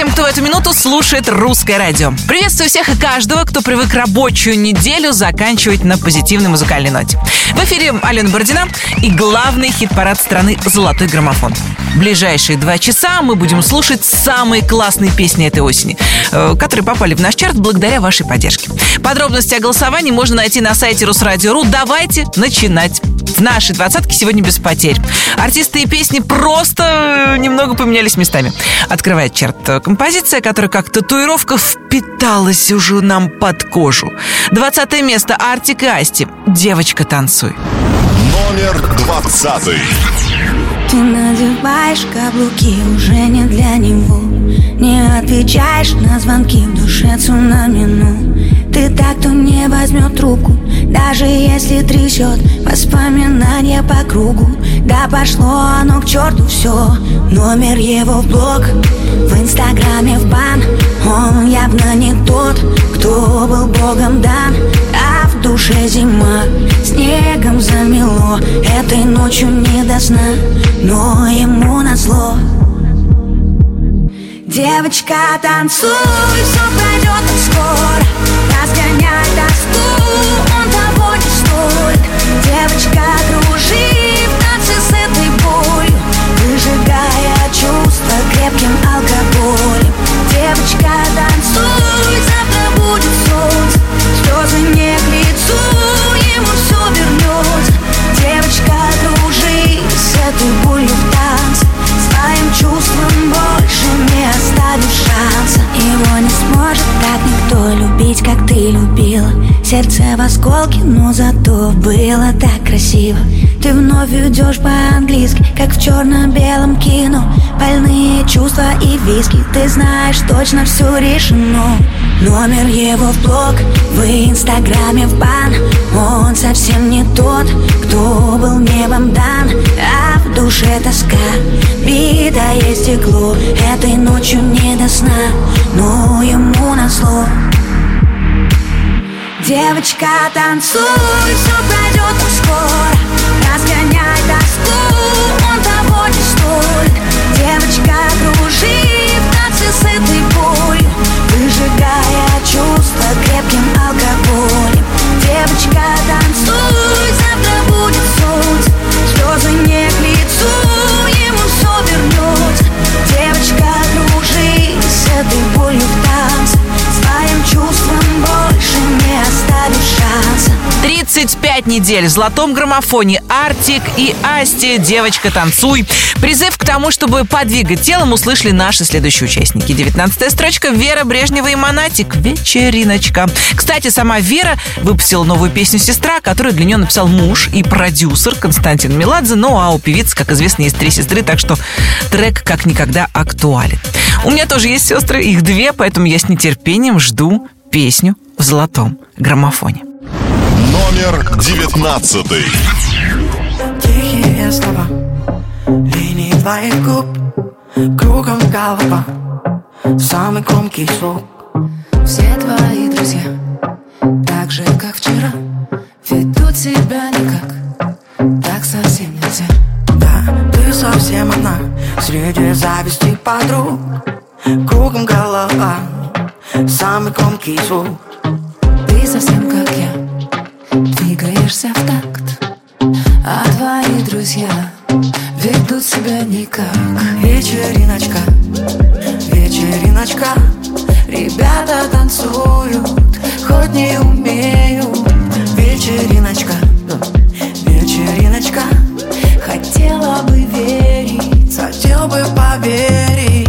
всем, кто в эту минуту слушает русское радио. Приветствую всех и каждого, кто привык рабочую неделю заканчивать на позитивной музыкальной ноте. В эфире Алена Бородина и главный хит-парад страны «Золотой граммофон». Ближайшие два часа мы будем слушать самые классные песни этой осени, э, которые попали в наш чарт благодаря вашей поддержке. Подробности о голосовании можно найти на сайте Русрадио.ру. Давайте начинать. В нашей двадцатке сегодня без потерь. Артисты и песни просто немного поменялись местами. Открывает чарт композиция, которая как татуировка впиталась уже нам под кожу. Двадцатое место Артик и Асти. Девочка, танцуй. Номер двадцатый. Ты надеваешь каблуки уже не для него Не отвечаешь на звонки в душе цунами, ну Ты так, кто не возьмет трубку Даже если трясет воспоминания по кругу Да пошло оно к черту все Номер его в блог В инстаграме в бан Он явно не тот, кто был богом дан А в душе зима Снегом замело Этой ночью не до сна но ему назло Девочка, танцуй, все пройдет скоро Разгоняй тоску, любить, как ты любила Сердце в осколке, но зато было так красиво. Ты вновь идешь по-английски, как в черно-белом кино. Больные чувства и виски, ты знаешь, точно все решено. Номер его в блог, в инстаграме в бан. Он совсем не тот, кто был небом дан. А в душе тоска, битое стекло. Этой ночью не до сна, но Девочка, танцуй, все пройдет скоро. Разгоняй тоску, он того не стоит Девочка, кружи в танце этой болью Выжигая чувства крепким алкоголем. Девочка, танцуй, завтра будет солнце. Слезы не к лицу, ему все вернется Девочка, кружи с этой болью в шанса 35 недель в золотом граммофоне Артик и Асти «Девочка, танцуй». Призыв к тому, чтобы подвигать телом, услышали наши следующие участники. 19 строчка Вера Брежнева и Монатик «Вечериночка». Кстати, сама Вера выпустила новую песню «Сестра», которую для нее написал муж и продюсер Константин Меладзе. Ну, а у певицы, как известно, есть три сестры, так что трек как никогда актуален. У меня тоже есть сестры, их две, поэтому я с нетерпением жду песню в золотом граммофоне. Номер девятнадцатый. Тихие слова Линии твоих губ Кругом голова. Самый громкий звук. Все твои друзья Так же, как вчера Ведут себя никак. Так совсем нельзя. Да, ты совсем одна Среди зависти подруг. Кругом голова. Самый громкий звук совсем как я. Двигаешься в такт А твои друзья Ведут себя никак. Вечериночка Вечериночка Ребята танцуют Хоть не умеют. Вечериночка Вечериночка Хотела бы верить Хотел бы поверить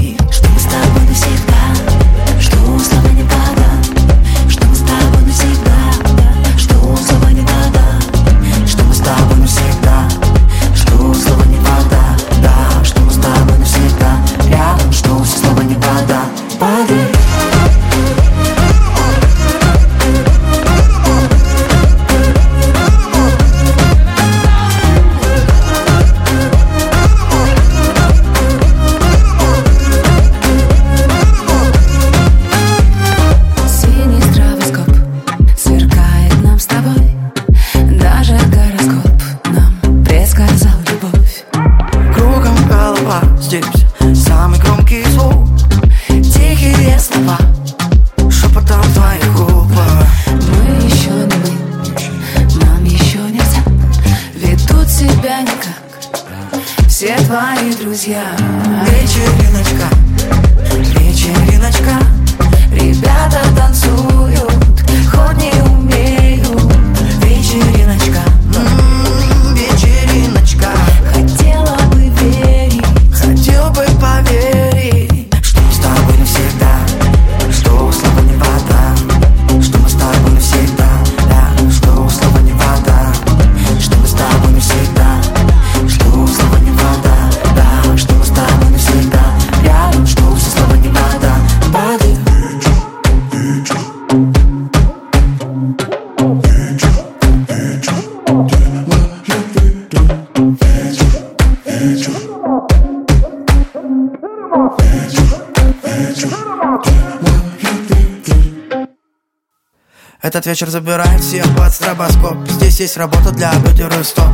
вечер забирает всех под стробоскоп. Здесь есть работа для бедер и стоп.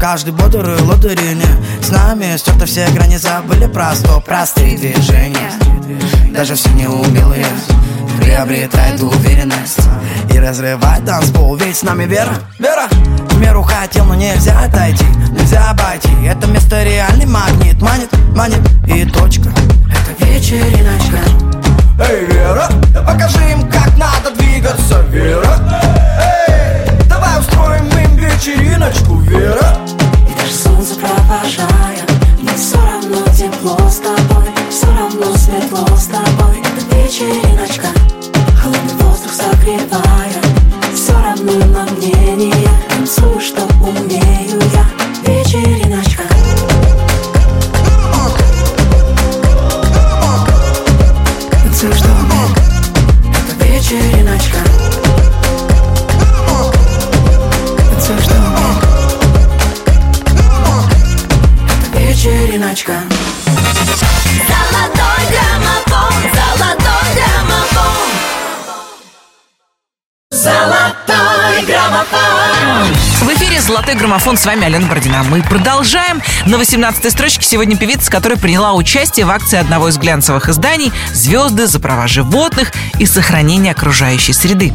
Каждый бодрый лодырине С нами стерты все грани Забыли про стоп. Простые движения Даже все неумелые. Приобретает уверенность И разрывает танцпол. Ведь с нами вера, вера. В меру хотел, но нельзя отойти Нельзя обойти. Это место реальный магнит Манит, манит. И точка. Это вечериночка Эй, Вера, покажи им, как надо двигаться, Вера. Эй, давай устроим им вечериночку, Вера. И даже солнце провожая Мне все равно тепло с тобой Все равно светло с тобой. Это вечериночка Холодный воздух согревая Все равно на мнение Танцую, что умею я Золотой граммофон, В эфире «Золотой граммофон». С вами Алена Бородина. Мы продолжаем. На 18-й строчке сегодня певица, которая приняла участие в акции одного из глянцевых изданий «Звезды за права животных и сохранение окружающей среды».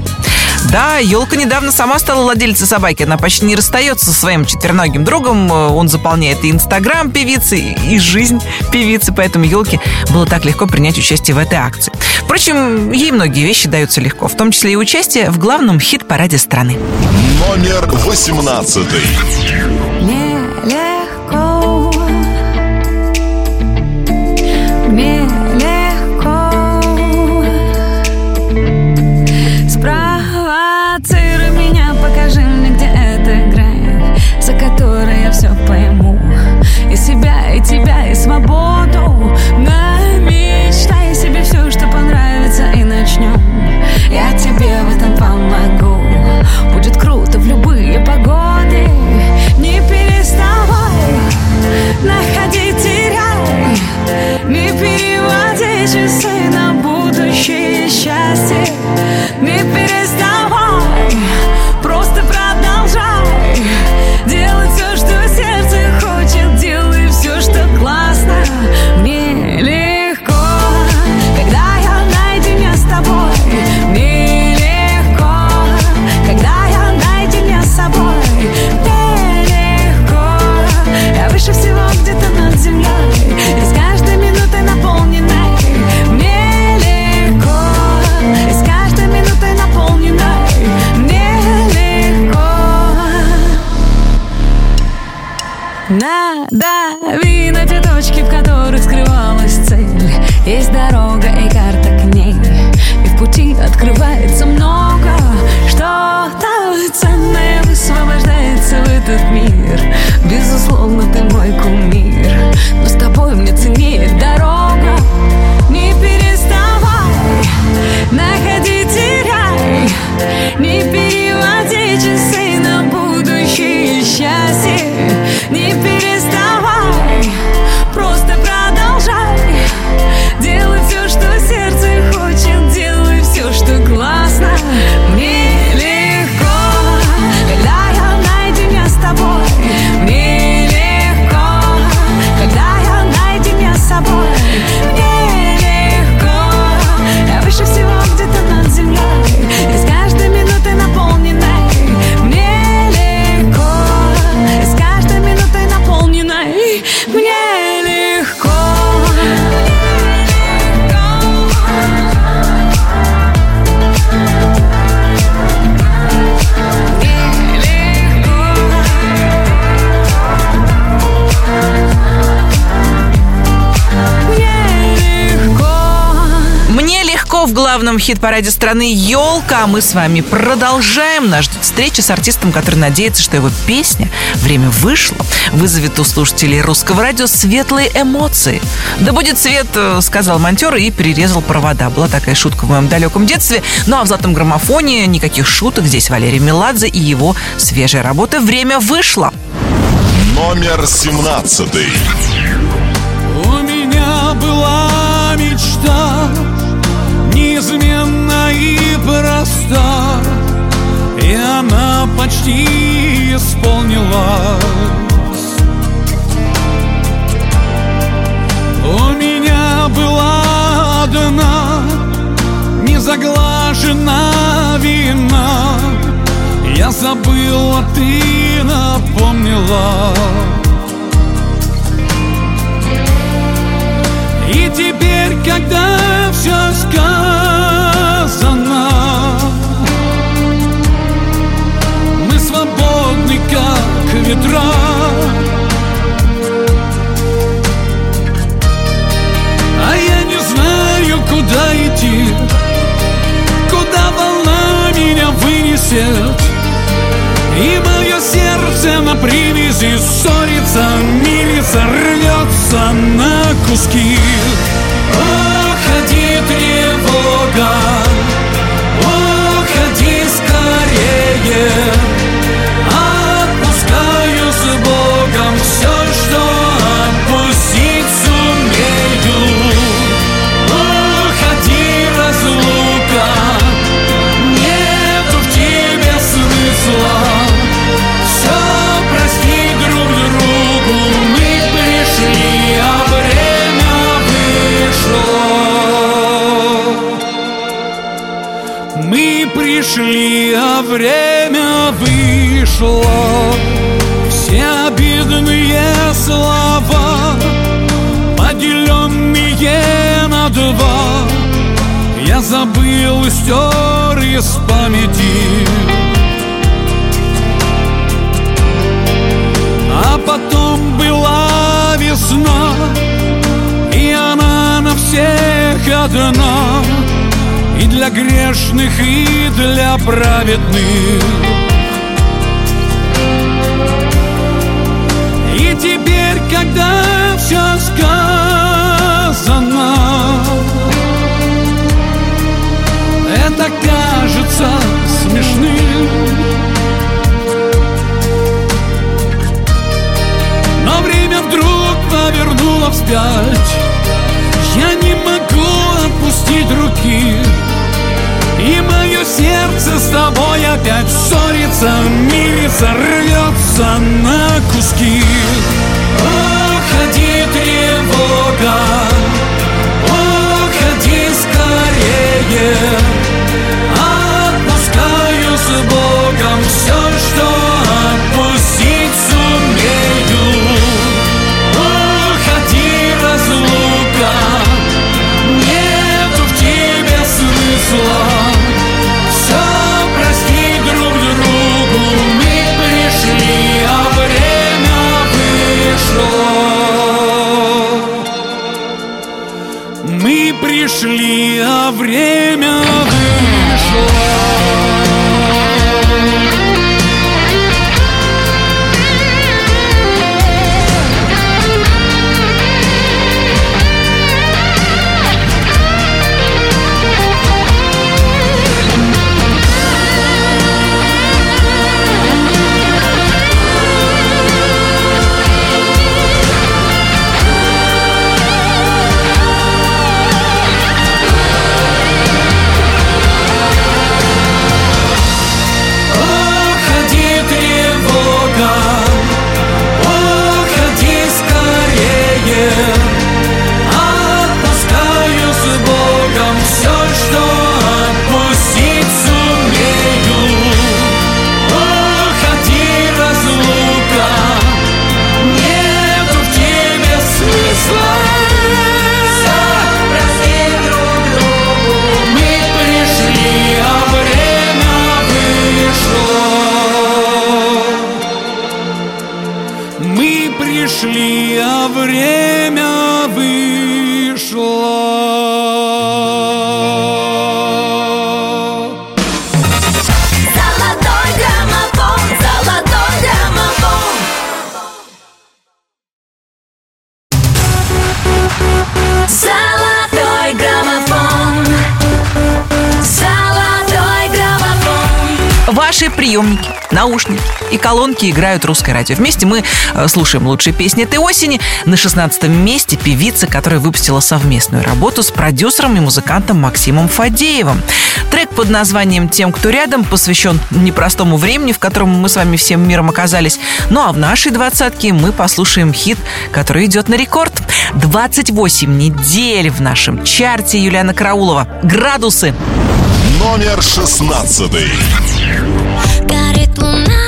Да, елка недавно сама стала владельцей собаки. Она почти не расстается со своим четвероногим другом. Он заполняет и инстаграм певицы, и жизнь певицы. Поэтому елке было так легко принять участие в этой акции. Впрочем, ей многие вещи даются легко, в том числе и участие в главном хит-параде страны. Номер восемнадцатый. Счастье. Не переставай Надави главном хит-параде страны «Елка». А мы с вами продолжаем. Нас ждет встреча с артистом, который надеется, что его песня «Время вышло» вызовет у слушателей русского радио светлые эмоции. «Да будет свет», э, сказал монтер и перерезал провода. Была такая шутка в моем далеком детстве. Ну а в «Золотом граммофоне» никаких шуток. Здесь Валерий Меладзе и его свежая работа «Время вышло». Номер семнадцатый. У меня была мечта Неизменна и проста И она почти исполнилась. У меня была одна Незаглажена вина. Я забыл, а ты напомнила. И теперь, когда все сказано Мы свободны, как ветра А я не знаю, куда идти Куда волна меня вынесет И мое сердце на привязи ссорится, мирится, рвется на куски Уходи, одна И для грешных, и для праведных. И теперь, когда все сказано Это кажется смешным. Но время вдруг повернуло вспять отпустить руки И мое сердце с тобой опять ссорится Мирится, рвется на куски. Уходи, тревога шли, а время и колонки играют русское радио. Вместе мы э, слушаем лучшие песни этой осени. На 16 месте певица, которая выпустила совместную работу с продюсером и музыкантом Максимом Фадеевым. Трек под названием «Тем, кто рядом» посвящен непростому времени, в котором мы с вами всем миром оказались. Ну а в нашей двадцатке мы послушаем хит, который идет на рекорд. 28 недель в нашем чарте Юлиана Караулова. «Градусы». Номер шестнадцатый. Горит луна,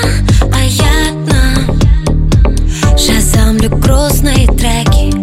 Шазамлю грустные треки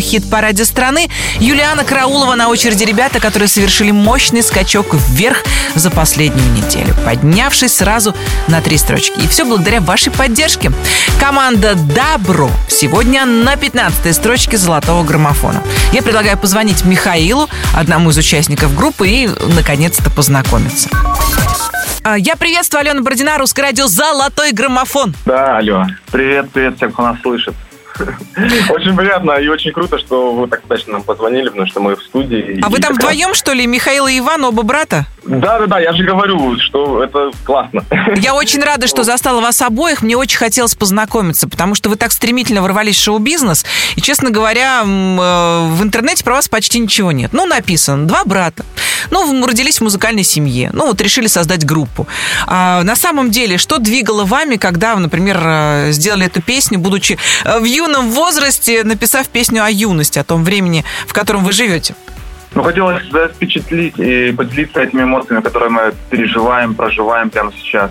главном хит-параде страны. Юлиана Караулова на очереди ребята, которые совершили мощный скачок вверх за последнюю неделю, поднявшись сразу на три строчки. И все благодаря вашей поддержке. Команда Добро сегодня на 15 строчке золотого граммофона. Я предлагаю позвонить Михаилу, одному из участников группы, и наконец-то познакомиться. А, Я приветствую Алену Бородина, Русское радио «Золотой граммофон». Да, алло. Привет, привет всем, кто нас слышит. Очень приятно и очень круто, что вы так удачно нам позвонили, потому что мы в студии. А вы там вдвоем, что ли, Михаил и Иван, оба брата? Да, да, да, я же говорю, что это классно. Я очень рада, что застала вас обоих. Мне очень хотелось познакомиться, потому что вы так стремительно ворвались в шоу-бизнес. И, честно говоря, э, в интернете про вас почти ничего нет. Ну, написано, два брата. Ну, родились в музыкальной семье. Ну, вот решили создать группу. А на самом деле, что двигало вами, когда например, э, сделали эту песню, будучи э, в юном возрасте, написав песню о юности, о том времени, в котором вы живете? Ну, хотелось запечатлить и поделиться этими эмоциями, которые мы переживаем, проживаем прямо сейчас.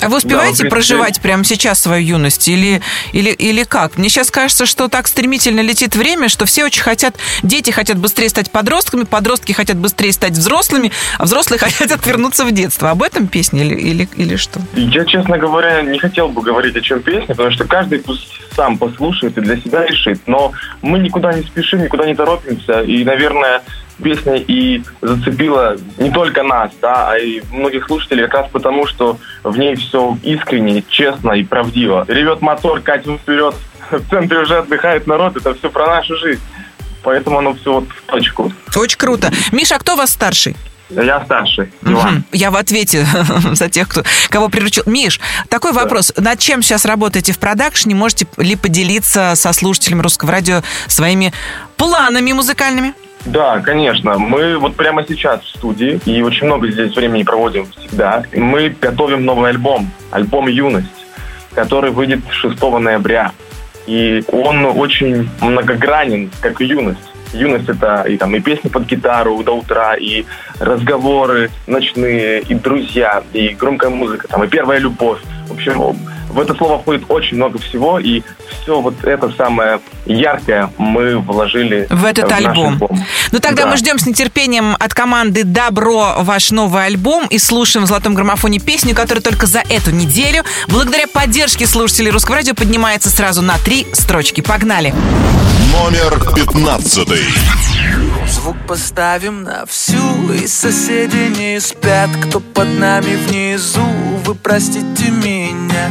А вы успеваете Да, принципе- проживать прямо сейчас свою юность или, или, или как? Мне сейчас кажется, что так стремительно летит время, что все очень хотят, дети хотят быстрее стать подростками, подростки хотят быстрее стать взрослыми, а взрослые хотят вернуться в детство. Об этом песня или, или, или что? Я, честно говоря, не хотел бы говорить о чем песня, потому что каждый пусть сам послушает и для себя решит. Но мы никуда не спешим, никуда не торопимся. И, наверное, песня и зацепила не только нас, да, а и многих слушателей как раз потому, что в ней все искренне, честно и правдиво. Ревет мотор, катим вперед, в центре уже отдыхает народ, это все про нашу жизнь. Поэтому оно все вот в точку. Очень круто. Миша, а кто у вас старший? Я старший, Иван. Мгм. Я в ответе за тех, кто, кого приручил. Миш, такой вопрос. Над чем сейчас работаете в продакшне? Можете ли поделиться со слушателями русского радио своими планами музыкальными? Да, конечно. Мы вот прямо сейчас в студии и очень много здесь времени проводим всегда. Мы готовим новый альбом, альбом «Юность», который выйдет 6 ноября. И он очень многогранен, как и юность. юность это и там и песни под гитару до утра, и разговоры ночные, и друзья, и громкая музыка, там, и первая любовь. В общем, в это слово входит очень много всего, и все вот это самое яркое мы вложили В этот наш альбом. Ну тогда Да. мы ждем с нетерпением от команды Добро ваш новый альбом и слушаем в золотом граммофоне песню, которая только за эту неделю, благодаря поддержке слушателей русского радио, поднимается сразу на три строчки. Погнали! Номер пятнадцатый. Звук поставим на всю И соседи не спят Кто под нами внизу Вы простите меня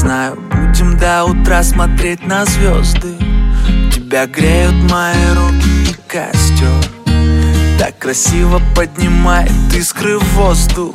Знаю, будем до утра смотреть на звезды. Тебя греют мои руки и костер. Так красиво поднимает искры в воздух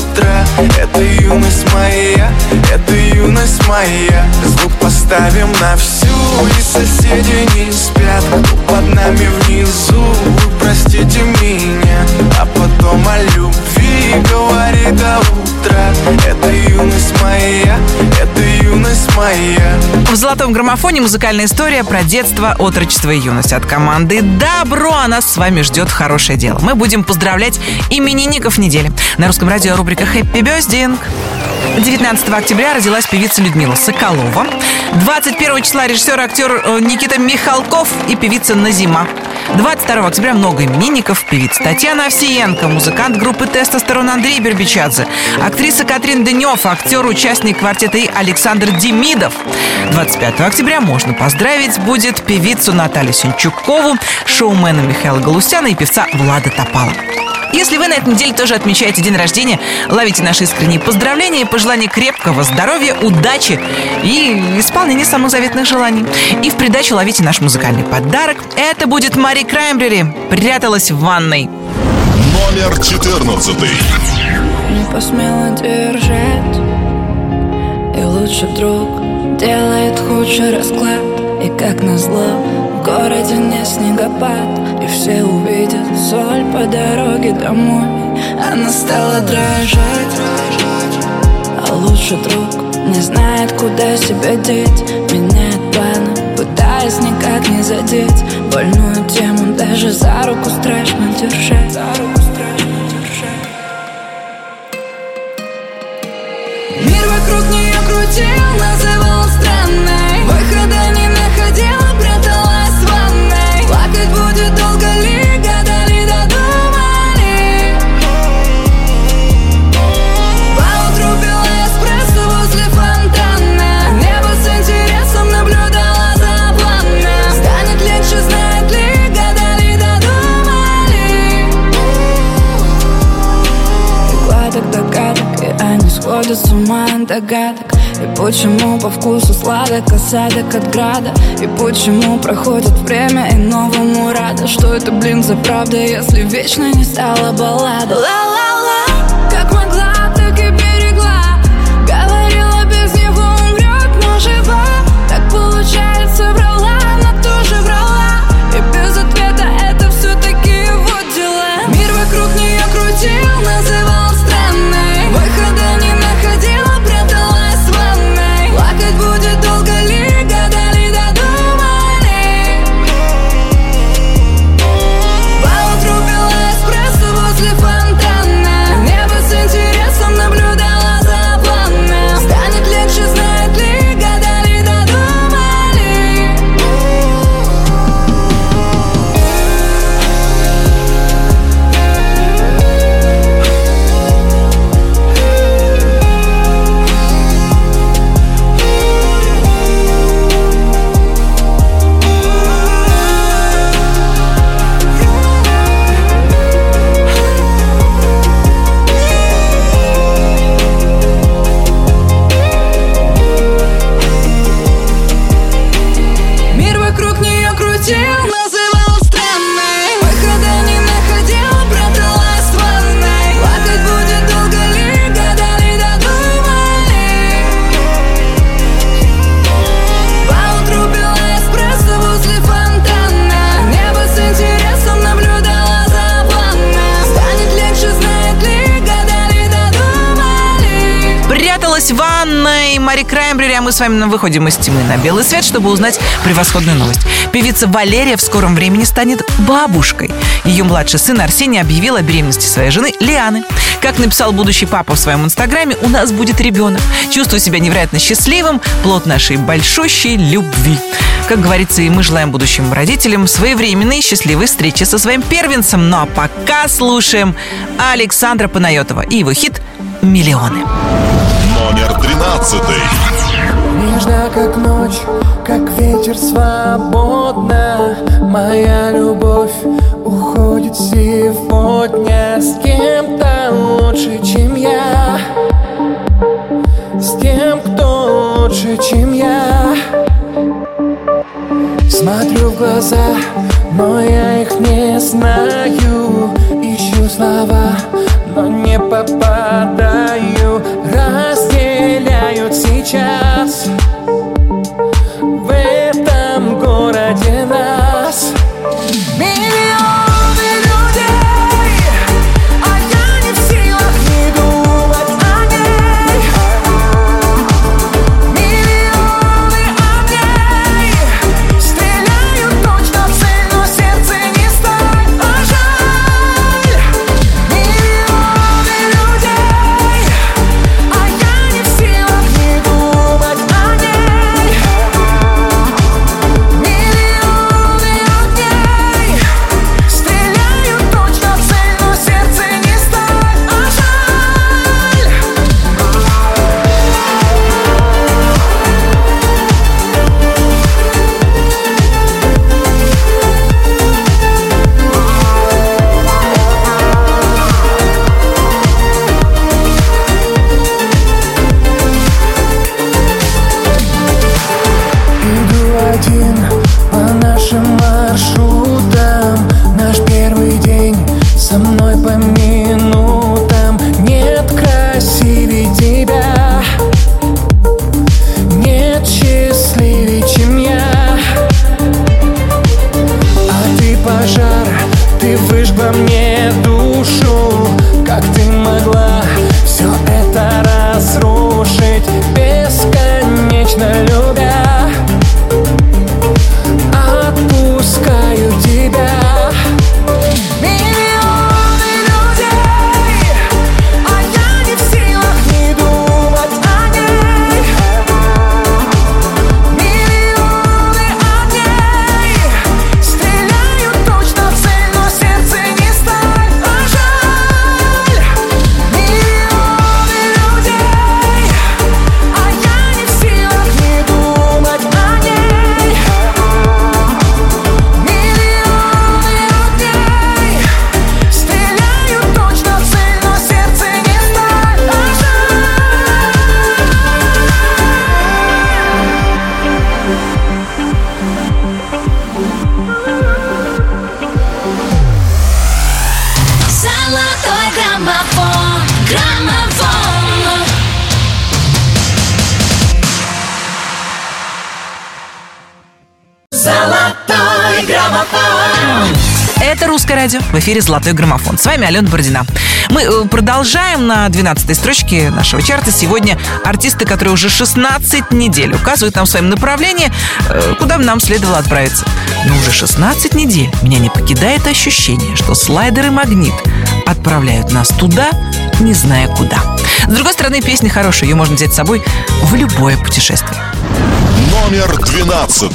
Это юность моя, это юность моя. Звук поставим на всю и соседи не спят. Под нами внизу, вы простите меня. А потом о любви говорит до утра Это юность моя, это юность моя В золотом граммофоне музыкальная история про детство, отрочество и юность от команды Добро. А нас с вами ждет хорошее дело. Мы будем поздравлять именинников недели. На русском радио рубрика «Хэппи Бёздинг». 19 октября родилась певица Людмила Соколова. 21 числа режиссер и актер э, Никита Михалков и певица Назима. 22 октября много именинников. Певица Татьяна Овсиенко, музыкант группы «Тестостерон» Андрей Бербичадзе, актриса Катрин Дынев, актер, участник квартета «И» Александр Демидов. 25 октября можно поздравить будет певицу Наталью Синчукову, шоумена Михаила Галустяна и певца Влада Топала. Если вы на этой неделе тоже отмечаете день рождения, ловите наши искренние поздравления и пожелания крепкого здоровья, удачи и исполнения самых заветных желаний. И в придачу ловите наш музыкальный подарок. Это будет Мари Краймбрери «Пряталась в ванной». Номер четырнадцатый. не посмела держать лучший друг. Делает худший расклад. И как назло в городе не снегопад. И все увидят соль по дороге домой. Она стала дрожать. А лучший друг не знает, куда себя деть. Меняет планы, пытаясь никак не задеть. Больную тему даже за руку страшно держать догадок. И почему по вкусу сладок осадок от града? И почему проходит время и новому рада? Что это, блин, за правда, если вечно не стала баллада Краймбрери, а мы с вами тьмы на белый свет, чтобы узнать превосходную новость. Певица Валерия в скором времени станет бабушкой. Ее младший сын Арсений объявил о беременности своей жены Лианы. Как написал будущий папа в своем инстаграме, у нас будет ребенок. Чувствую себя невероятно счастливым, плод нашей большущей любви. Как говорится, и мы желаем будущим родителям своевременной и счастливой встречи со своим первенцем. Ну а пока слушаем Александра Панайотова и его хит «Миллионы». Номер тринадцатый. Нежна, как ночь, как ветер свободно. Моя любовь уходит сегодня С кем-то лучше, чем я. С тем, кто лучше, чем я. Смотрю в глаза, но я их не знаю. Ищу слова, но не попадаю эфире «Золотой граммофон». С вами Алена Бородина. Мы э, продолжаем на 12-й строчке нашего чарта. Сегодня артисты, которые уже 16 недель указывают нам в своем направлении, э, куда нам следовало отправиться. Но уже 16 недель меня не покидает ощущение, что слайдер и магнит отправляют нас туда, не зная куда. С другой стороны, песня хорошая, ее можно взять с собой в любое путешествие. Номер 12.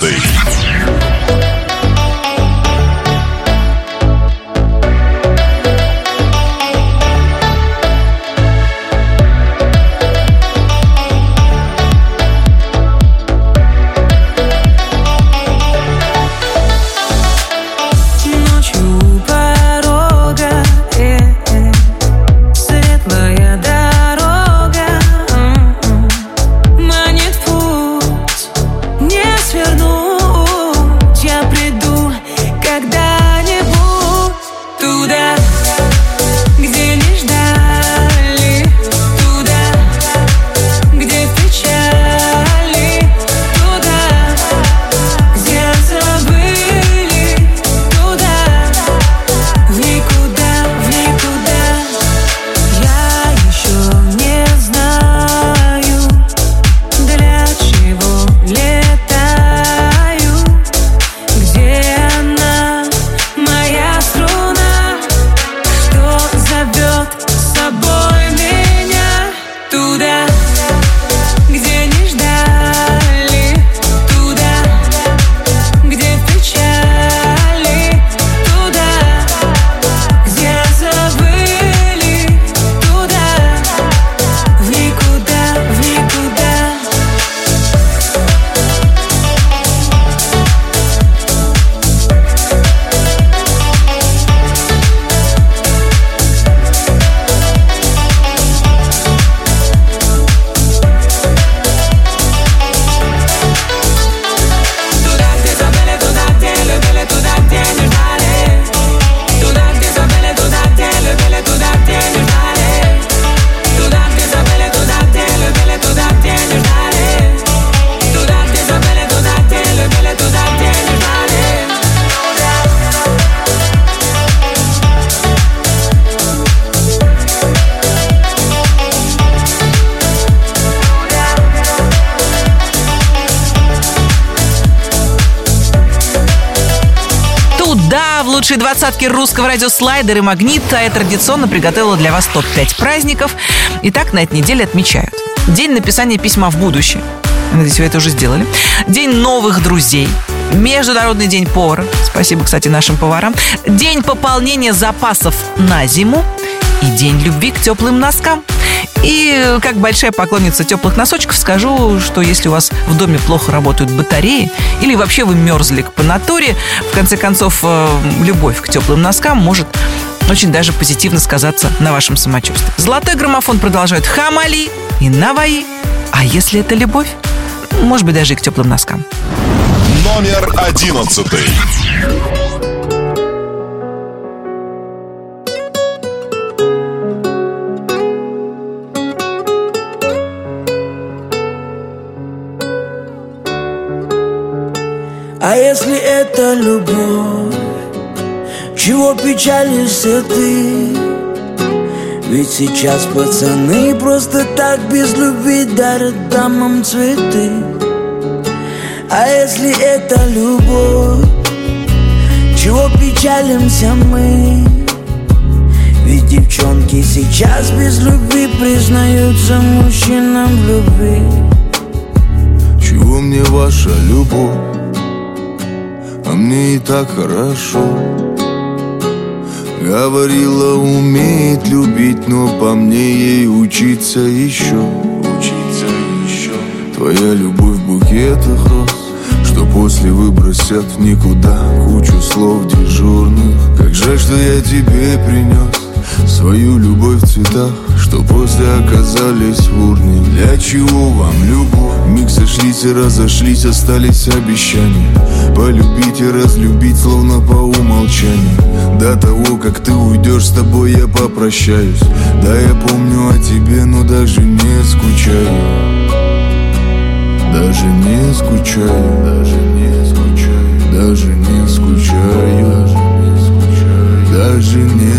Лучшие двадцатки русского радио слайдер и магнит, я традиционно приготовила для вас топ-5 праздников. Итак, на этой неделе отмечают. День написания письма в будущее. Надеюсь, вы это уже сделали. День новых друзей. Международный день повара. Спасибо, кстати, нашим поварам. День пополнения запасов на зиму. И день любви к теплым носкам. И э, как большая поклонница теплых носочков скажу, что если у вас в доме плохо работают батареи, или вообще вы мерзли по натуре, в конце концов, э, любовь к теплым носкам может очень даже позитивно сказаться на вашем самочувствии. Золотой граммофон продолжает Хамали и Наваи. А если это любовь? Может быть, даже и к теплым носкам. Номер одиннадцатый. А если это любовь, чего печалишься ты? Ведь сейчас пацаны просто так без любви дарят дамам цветы. А если это любовь, чего печалимся мы? Ведь девчонки сейчас без любви признаются мужчинам в любви. Чего мне ваша любовь? Мне и так хорошо. Говорила, умеет любить, но по мне ей учиться еще Учиться еще Твоя любовь в букетах роз Что после выбросят в никуда. Кучу слов дежурных. Как жаль, что я тебе принес Свою любовь в цветах Что после оказались в урне. Для чего вам любовь? Миг сошлись и разошлись Остались обещания. Полюбить и разлюбить Словно по умолчанию. До того, как ты уйдешь С тобой я попрощаюсь. Да, я помню о тебе Но даже не скучаю. Даже не скучаю. Даже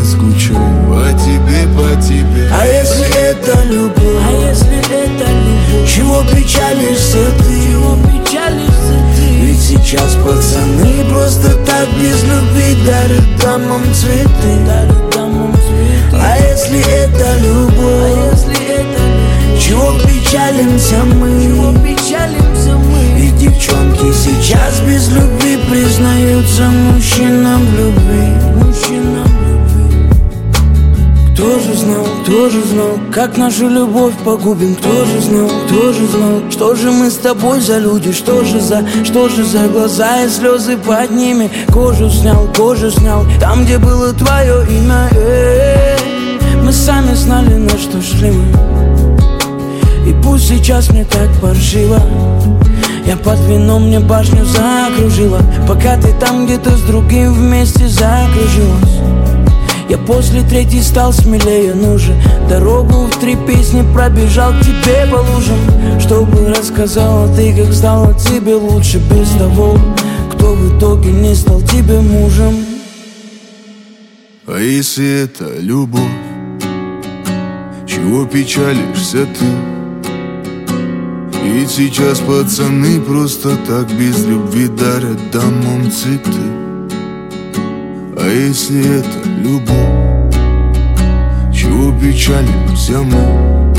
скучаю По тебе, по тебе А если это любовь? А если это любовь? Чего печалишься ты? Чего печалишься ты? Ведь сейчас пацаны просто так без любви дарят дамам цветы Дарят дамам цветы А если это любовь? А если это любовь? Чего печалимся мы? Чего печалимся мы? И девчонки сейчас без любви признаются мужчинам в любви же знал, кто же знал, как нашу любовь погубим. Кто же знал, кто же знал, что же мы с тобой за люди Что же за, что же за глаза и слезы под ними. Кожу снял, кожу снял, там где было твое имя. Э-э-э. Мы сами знали, на что шли мы. И пусть сейчас мне так паршиво. Я под вином мне башню закружила Пока ты там где-то с другим вместе закружилась я после третьей стал смелее, ну же Дорогу в три песни пробежал к тебе по лужам Чтобы рассказала ты, как стало тебе лучше Без того, кто в итоге не стал тебе мужем А если это любовь? Чего печалишься ты? Ведь сейчас пацаны просто так без любви дарят дамам цветы А если это любовь? Чего печалимся мы?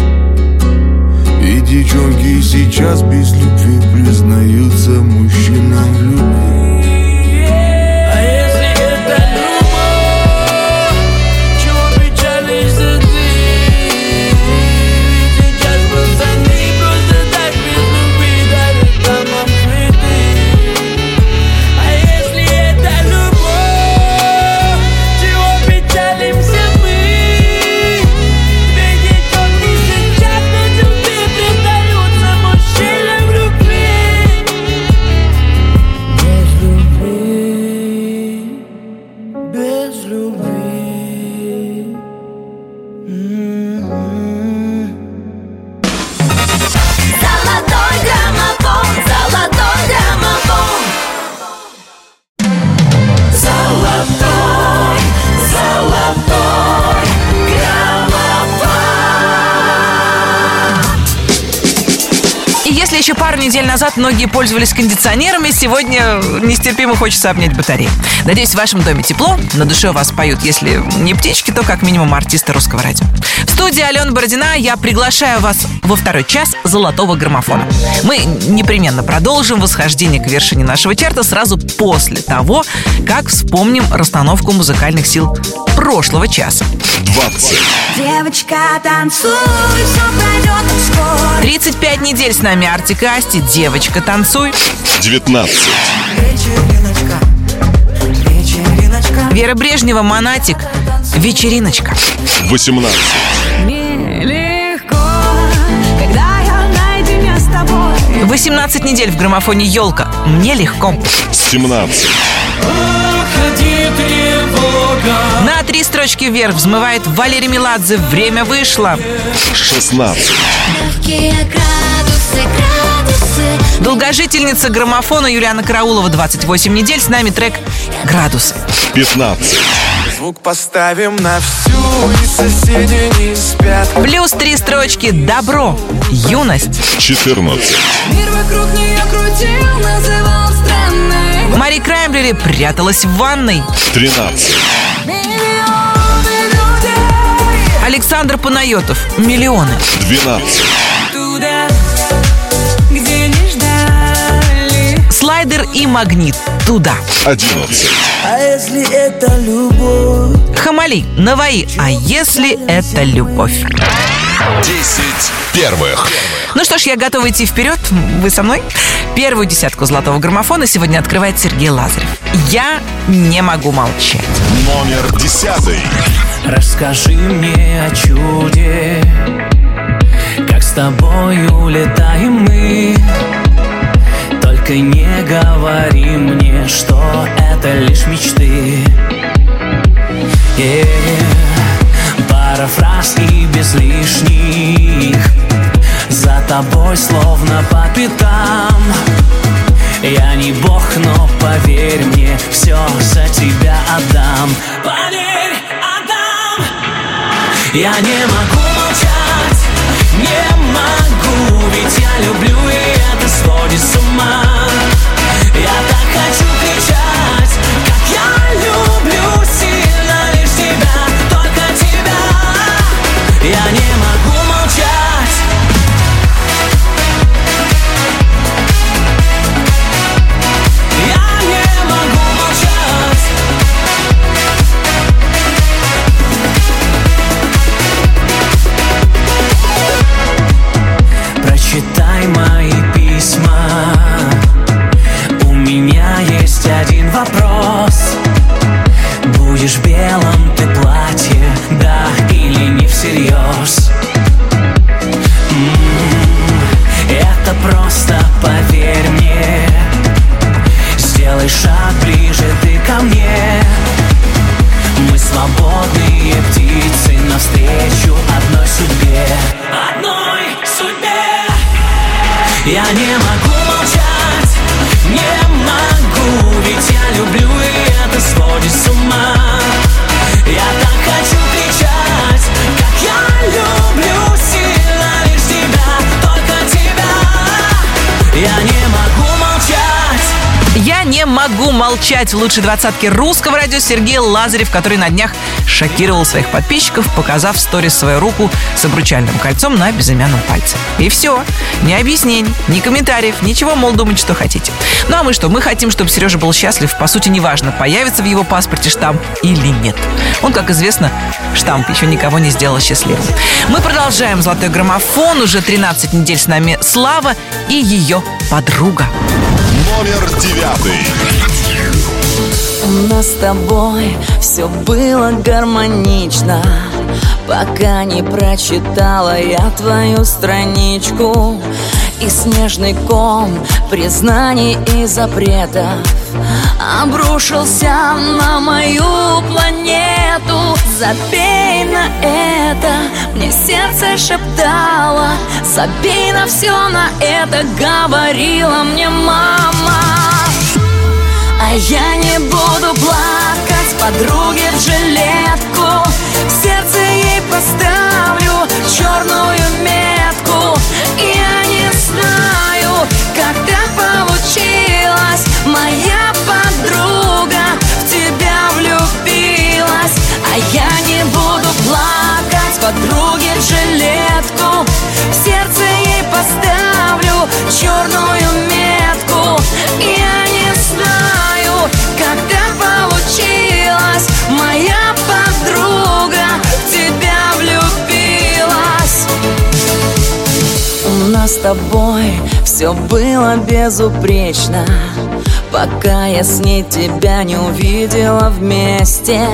И девчонки сейчас без любви признаются мужчинам в любви еще пару недель назад многие пользовались кондиционерами, сегодня нестерпимо хочется обнять батареи. Надеюсь, в вашем доме тепло, на душе у вас поют, если не птички, то как минимум артисты русского радио. В студии Алена Бородина я приглашаю вас во второй час золотого граммофона. Мы непременно продолжим восхождение к вершине нашего чарта сразу после того, как вспомним расстановку музыкальных сил прошлого часа. 20, Девочка, танцуй, все пройдет скоро. 35 недель с нами Артик и Асти, девочка, танцуй. 19, Вечериночка, вечериночка Вера Брежнева, Монатик, вечериночка. 18, Легко, когда я наедине с тобой. 18 недель в граммофоне «Елка». Мне легко. 17, На три строчки вверх взмывает Валерий Меладзе. Время вышло. 16, Легкие градусы, градусы. Долгожительница граммофона Юлиана Караулова. 28 недель. С нами трек «Градусы». 15, Звук поставим на всю, и соседи не спят Плюс три строчки «Добро». Юность. 14, Мир вокруг нее крутил, называл странной. Мари Краймбрери пряталась в ванной. 13, Миллионы людей. Александр Панайотов. Миллионы. 12, ждали. Слайдер и магнит. Туда. 11, А если это любовь? Хамали. Наваи. А если это любовь? 10 первых. Ну что ж, я готова идти вперед. Вы со мной? Первую десятку золотого граммофона сегодня открывает Сергей Лазарев. Я не могу молчать. Номер 10, Расскажи мне о чуде Как с тобой улетаем мы Только не говори мне, что это лишь мечты. Пара фраз и без лишних. За тобой словно по пятам. Я не бог, но поверь мне, все за тебя отдам. Поверь, отдам. Я не могу молчать в лучшей двадцатке русского радио Сергей Лазарев, который на днях шокировал своих подписчиков, показав в сторис свою руку с обручальным кольцом на безымянном пальце. И все. Ни объяснений, ни комментариев, ничего, мол, думать, что хотите. Ну а мы что? Мы хотим, чтобы Сережа был счастлив. По сути, неважно, появится в его паспорте штамп или нет. Он, как известно, штамп еще никого не сделал счастливым. Мы продолжаем «Золотой граммофон». Уже 13 недель с нами Слава и ее подруга. Номер девятый. У нас с тобой все было гармонично. Пока не прочитала я твою страничку И снежный ком признаний и запретов. Обрушился на мою планету. Забей на это, мне сердце шептало. Забей на все на это, говорила мне мама а я не буду плакать подруге в жилетку. В сердце ей поставлю черную метку. Я не знаю, как так получилось. Моя подруга в тебя влюбилась. А я не буду плакать подруге в жилетку. В сердце ей поставлю черную метку. И я с тобой все было безупречно. Пока я с ней тебя не увидела вместе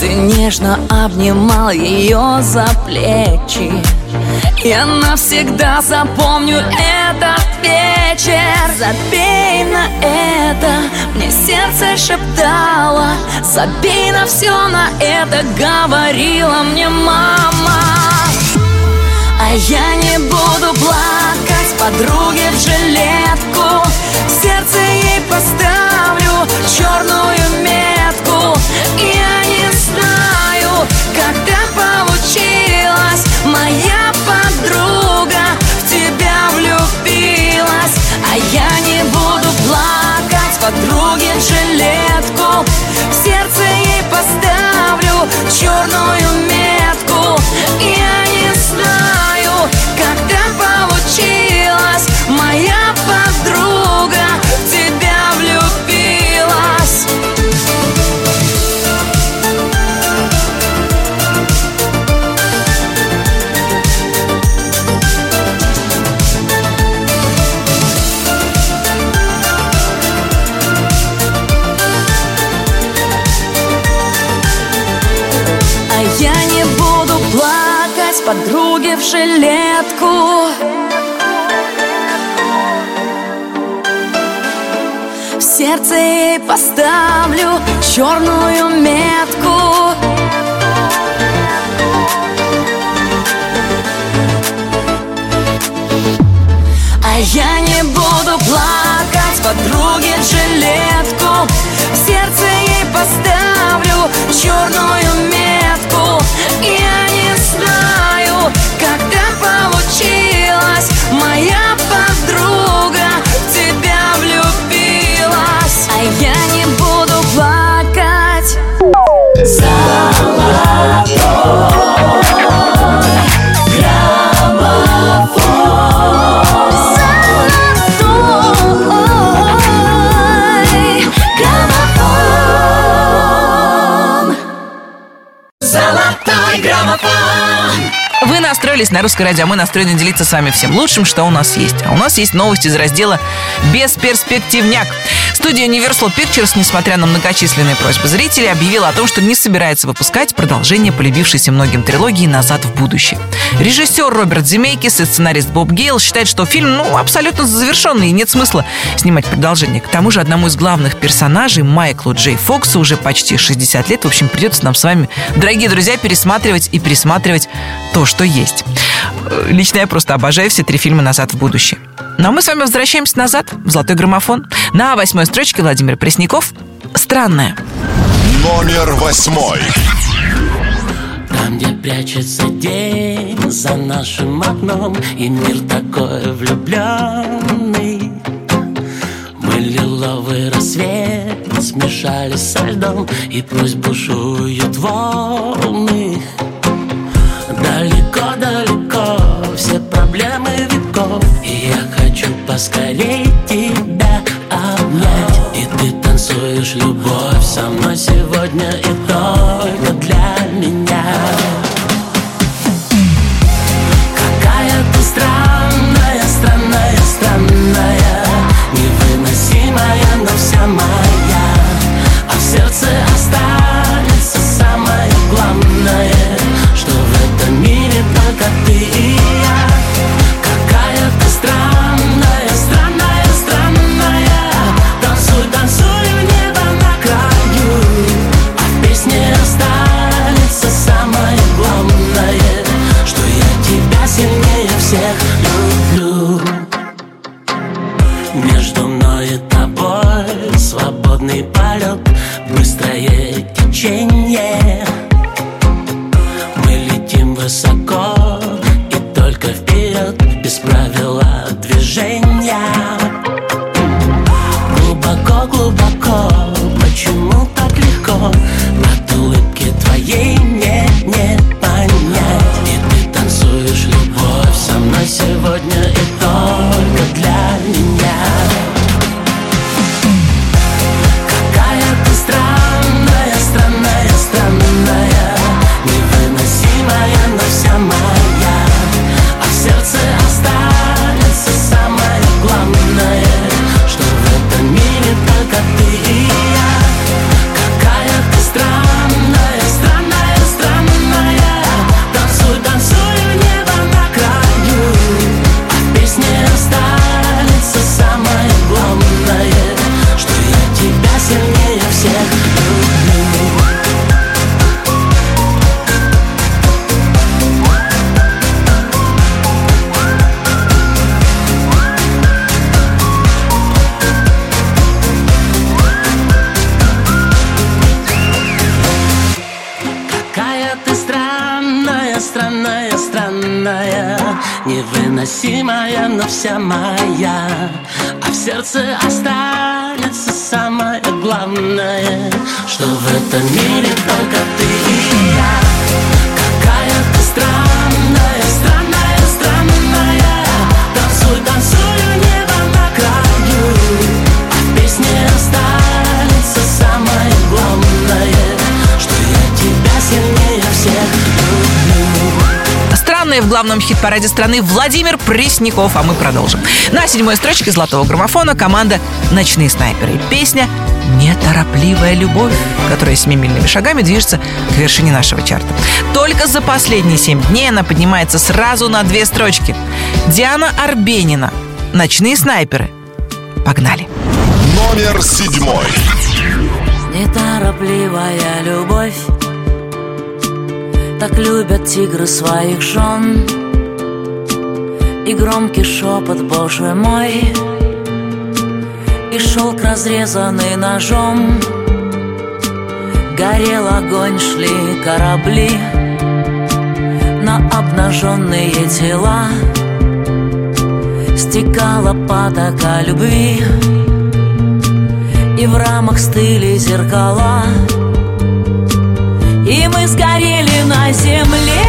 Ты нежно обнимал ее за плечи. Я навсегда запомню этот вечер. Забей на это, мне сердце шептало. Забей на все на это, говорила мне мама а я не буду плакать подруге в жилетку. В сердце ей поставлю черную метку. Я не знаю, так получилось. Моя подруга в тебя влюбилась. А я не буду плакать подруге в жилетку. В сердце ей поставлю черную метку. Я Моя подруга в тебя влюбилась. А я не буду плакать подруге в жилетку сердце ей поставлю черную метку. А я не буду плакать подруге в настроились на русское радио, мы настроены делиться с вами всем лучшим, что у нас есть. А у нас есть новость из раздела «Бесперспективняк». Студия Universal Pictures, несмотря на многочисленные просьбы зрителей, объявила о том, что не собирается выпускать продолжение полюбившейся многим трилогии «Назад в будущее». Режиссер Роберт Земейкис и сценарист Боб Гейл считают, что фильм ну, абсолютно завершенный и нет смысла снимать продолжение. К тому же одному из главных персонажей, Майклу Джей Фоксу, уже почти 60 лет. В общем, придется нам с вами, дорогие друзья, пересматривать и пересматривать то, что есть. Э, Лично я просто обожаю все три фильма «Назад в будущее». Ну а мы с вами возвращаемся назад, в «Золотой граммофон». На восьмой строчке Владимир Пресняков «Странное». Номер восьмой. Там, где прячется день за нашим окном И мир такой влюбленный Мы лиловый рассвет смешались со льдом И пусть бушуют волны Далеко-далеко все проблемы веков. И я хочу поскорей тебя обнять. И ты танцуешь любовь мной сегодня и тобой. Свободный полет Быстрое течение Что в главном хит-параде страны Владимир Пресняков. А мы продолжим. На седьмой строчке золотого граммофона команда «Ночные снайперы». И Песня «Неторопливая любовь», которая семимильными шагами движется к вершине нашего чарта. Только за последние семь дней она поднимается сразу на две строчки. Диана Арбенина «Ночные снайперы». Погнали. Номер седьмой. Неторопливая любовь Так любят тигры своих жен. И громкий шепот, боже мой И шелк, разрезанный ножом. Горел огонь, шли корабли На на обнаженные тела. Стекала потока любви И в рамах стыли зеркала. И мы сгорели на земле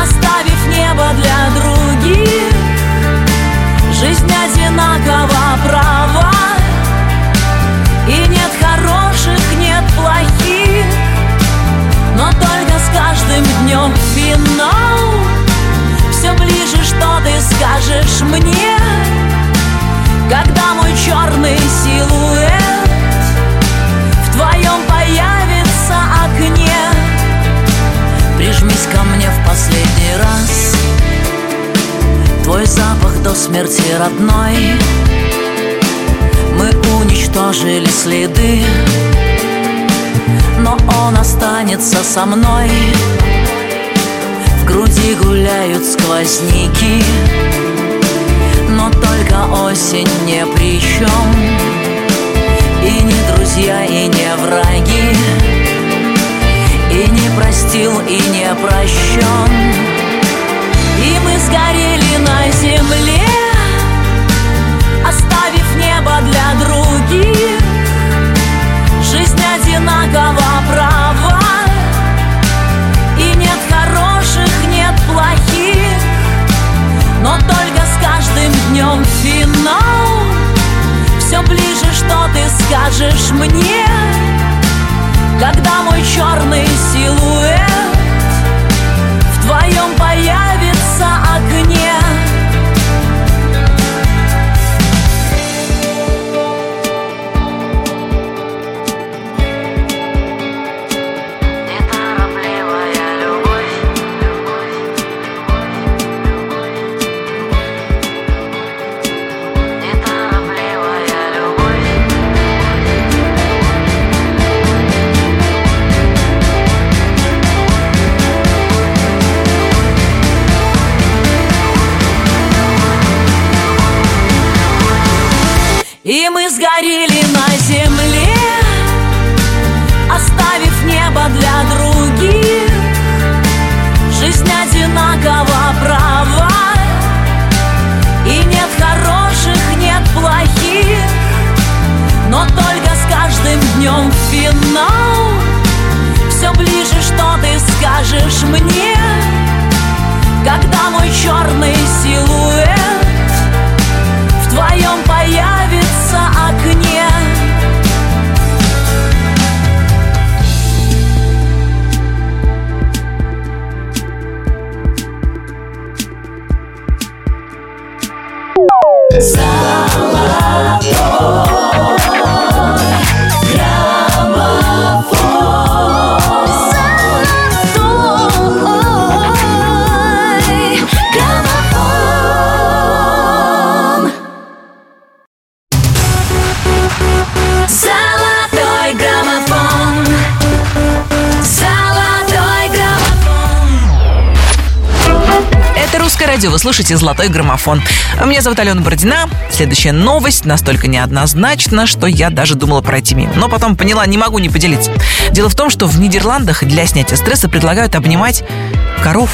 Оставив небо для других. Жизнь одинаково права И нет хороших, нет плохих. Но только с каждым днем финал. Все ближе, что ты скажешь мне Когда мой черный силуэт Прижмись ко мне в последний раз. Твой запах до смерти родной. Мы уничтожили следы Но он останется со мной. В груди гуляют сквозняки Но только осень не при чем И не друзья, и не враги И не простил, и не прощен. И мы сгорели на земле Оставив небо для других. Жизнь одинаково права. И нет хороших, нет плохих. Но только с каждым днем финал. Все ближе, что ты скажешь мне Когда мой черный силуэт В твоем И мы сгорели на земле Оставив небо для других. Жизнь одинаково права. И нет хороших, нет плохих. Но только с каждым днем финал. Все ближе, что ты скажешь мне. Когда мой черный силуэт в твоем Золотой радио, вы слушаете «Золотой граммофон». Меня зовут Алена Бородина. Следующая новость настолько неоднозначна, что я даже думала пройти мимо. Но потом поняла, не могу не поделиться. Дело в том, что в Нидерландах для снятия стресса предлагают обнимать коров.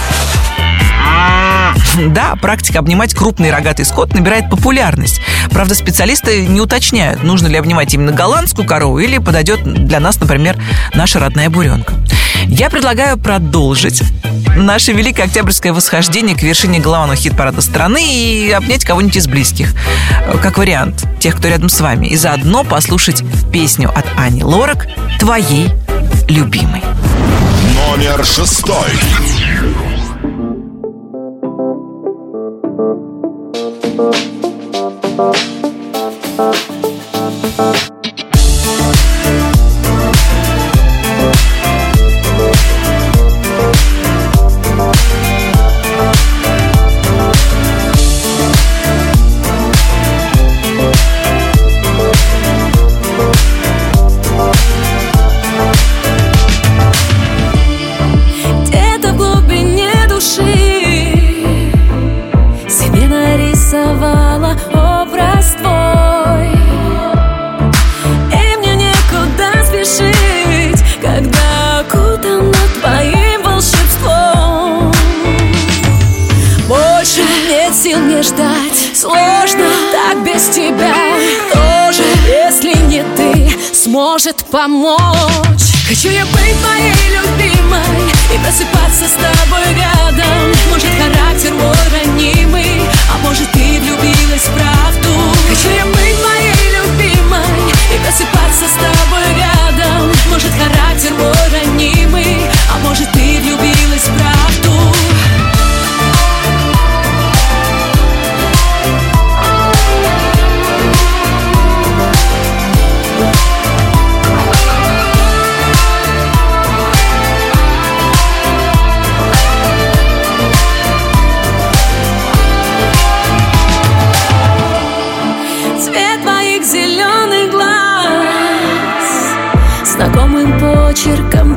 Да, практика обнимать крупный рогатый скот набирает популярность. Правда, специалисты не уточняют, нужно ли обнимать именно голландскую корову или подойдет для нас, например, наша родная буренка. Я предлагаю продолжить наше великое октябрьское восхождение к вершине главного хит-парада страны и обнять кого-нибудь из близких. Как вариант, тех, кто рядом с вами. И заодно послушать песню от Ани Лорак «Твоей любимой». Номер шестой. Где-то сможет помочь. Хочу я быть моей любимой И просыпаться с тобой рядом. Может характер мой ранимый А может ты влюбилась в правду. Хочу я быть моей любимой И просыпаться с тобой рядом. Может характер мой ранимый А может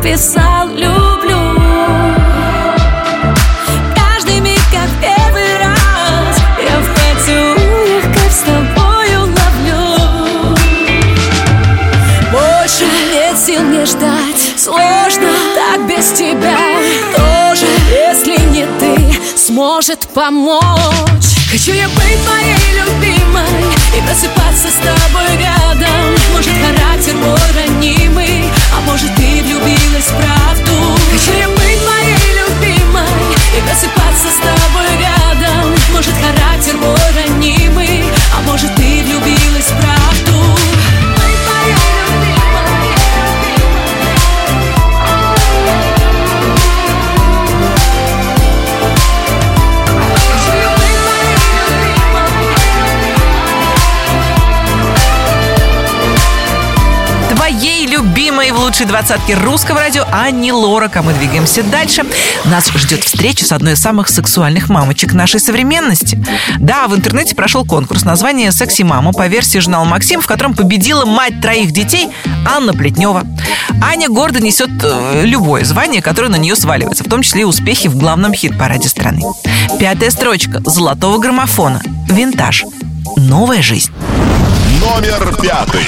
писал «люблю» Каждый миг как первый раз Я в поцелуях как с тобою ловлю. Больше нет сил мне ждать Сложно так без тебя. Тоже, если не ты Сможет помочь. Хочу я быть моей любимой И просыпаться с тобой рядом. Может характер мой ранимый А может ты влюбилась в правду. Хочу быть моей любимой И просыпаться с тобой рядом. Может характер мой ранимый лучшей двадцатке русского радио Анни Лорак. А мы двигаемся дальше. Нас ждет встреча с одной из самых сексуальных мамочек нашей современности. Да, в интернете прошел конкурс название «Секси-мама» по версии журнала «Максим», в котором победила мать троих детей Анна Плетнева. Аня гордо несет э, любое звание, которое на нее сваливается, в том числе и успехи в главном хит-параде страны. Пятая строчка золотого граммофона. Винтаж. Новая жизнь. Номер пятый.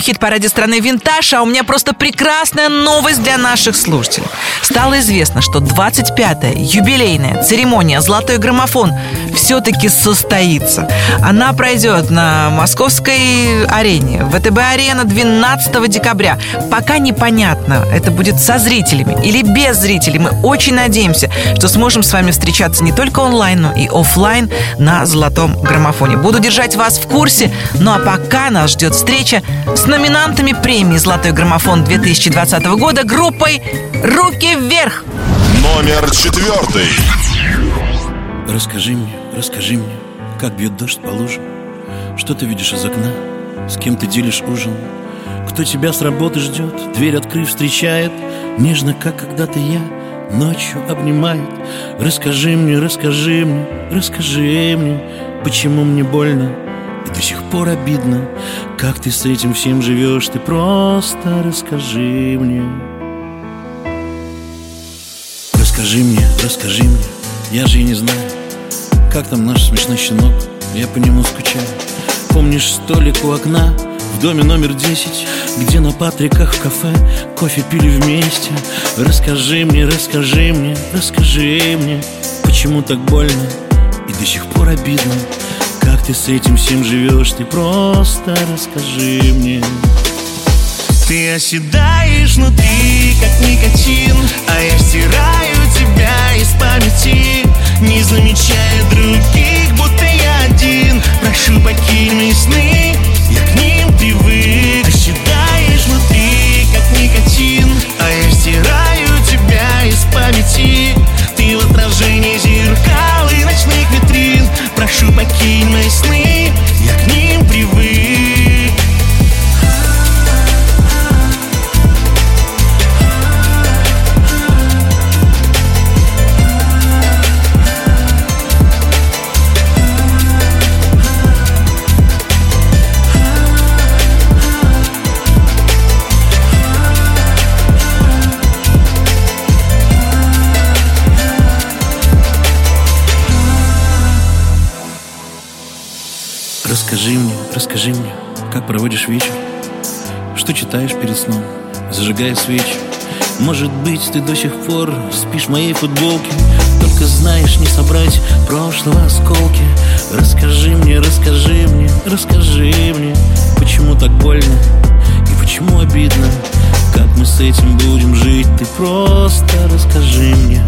Хит-параде страны «Винтаж», а у меня просто прекрасная новость для наших слушателей. Стало известно, что 25-я юбилейная церемония «Золотой граммофон» все-таки состоится. Она пройдет на московской арене, ВТБ-арена 12 декабря. Пока непонятно, это будет со зрителями или без зрителей. Мы очень надеемся, что сможем с вами встречаться не только онлайн, но и офлайн на «Золотом граммофоне». Буду держать вас в курсе, ну а пока нас ждет встреча с номинантами премии «Золотой граммофон» 2020 года группой «Руки вверх». Номер четвертый. Расскажи мне, расскажи мне, как бьет дождь по лужам? Что ты видишь из окна, с кем ты делишь ужин? Кто тебя с работы ждет, дверь открыв встречает? Нежно, как когда-то я, ночью обнимает. Расскажи мне, расскажи мне, расскажи мне Почему мне больно и до сих пор обидно. Как ты с этим всем живешь, ты просто расскажи мне. Расскажи мне, расскажи мне, я же и не знаю Как там наш смешной щенок, я по нему скучаю. Помнишь столик у окна? В доме номер 10 Где на Патриках в кафе кофе пили вместе. Расскажи мне, расскажи мне, расскажи мне Почему так больно и до сих пор обидно. Как ты с этим всем живешь, ты просто расскажи мне. Ты оседаешь внутри, как ты до сих пор спишь в моей футболке. Только знаешь не собрать прошлого осколки. Расскажи мне, расскажи мне, расскажи мне Почему так больно и почему обидно. Как мы с этим будем жить, ты просто расскажи мне.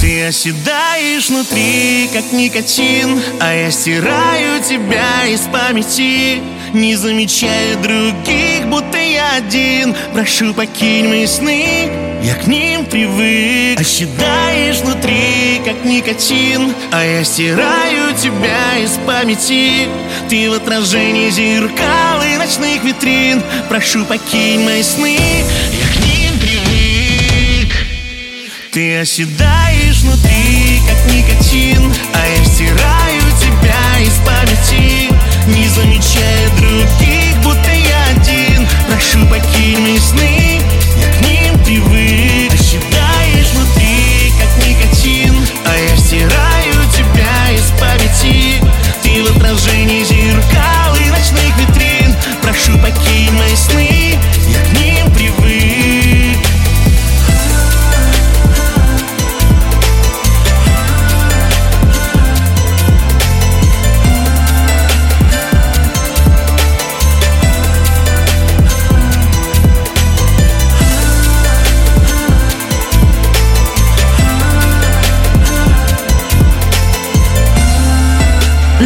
Ты оседаешь внутри, как никотин А я стираю тебя из памяти. Не замечая других, будто один. Прошу, покинь мои сны, я к ним привык. Оседаешь внутри, как никотин. А я стираю тебя из памяти. Ты в отражении зеркал и ночных витрин. Прошу, покинь мои сны, я к ним привык. Ты оседаешь внутри, как никотин. А я стираю тебя из памяти. Не замечая других, будто Прошу, покинь сны, я к ним привык Оседаешь внутри, как никотин. А я стираю тебя из памяти Ты в отражении зеркал и ночных витрин. Прошу, покинь мои сны,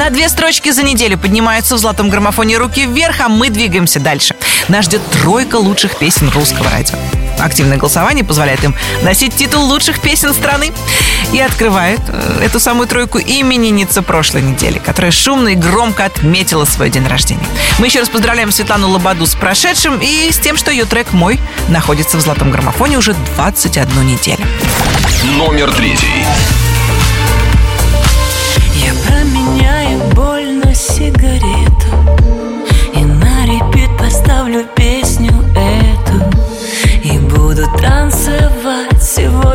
На две строчки за неделю поднимаются в золотом граммофоне руки вверх, а мы двигаемся дальше. Нас ждет тройка лучших песен русского радио. Активное голосование позволяет им носить титул лучших песен страны. И открывает э, эту самую тройку именинница прошлой недели, которая шумно и громко отметила свой день рождения. Мы еще раз поздравляем Светлану Лободу с прошедшим и с тем, что ее трек «Мой» находится в золотом граммофоне уже 21 неделю. Номер третий.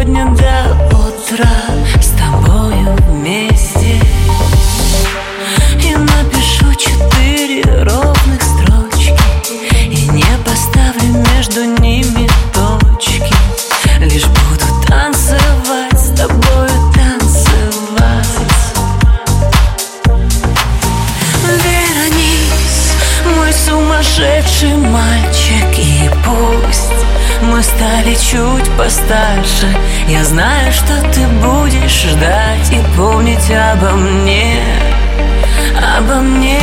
Сегодня до утра С тобою стали чуть постарше. Я знаю, что ты будешь ждать И помнить обо мне Обо мне.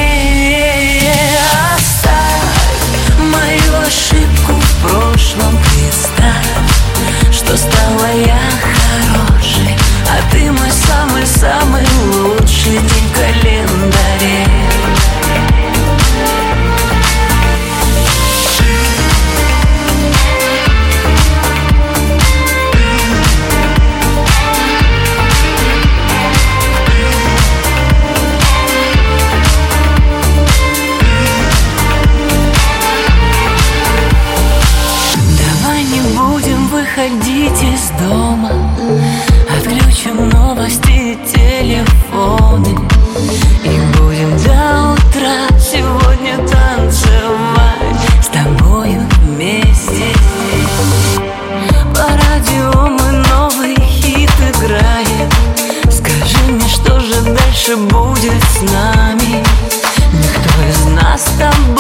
Оставь мою ошибку в прошлом Представь, что стала я хорошей А ты мой самый-самый лучший день в календаре дома. Отключим новости телефоны. И будем до утра сегодня танцевать С тобою вместе. По радио мы новый хит играем. Скажи мне, что же дальше будет с нами? Никто из нас с тобой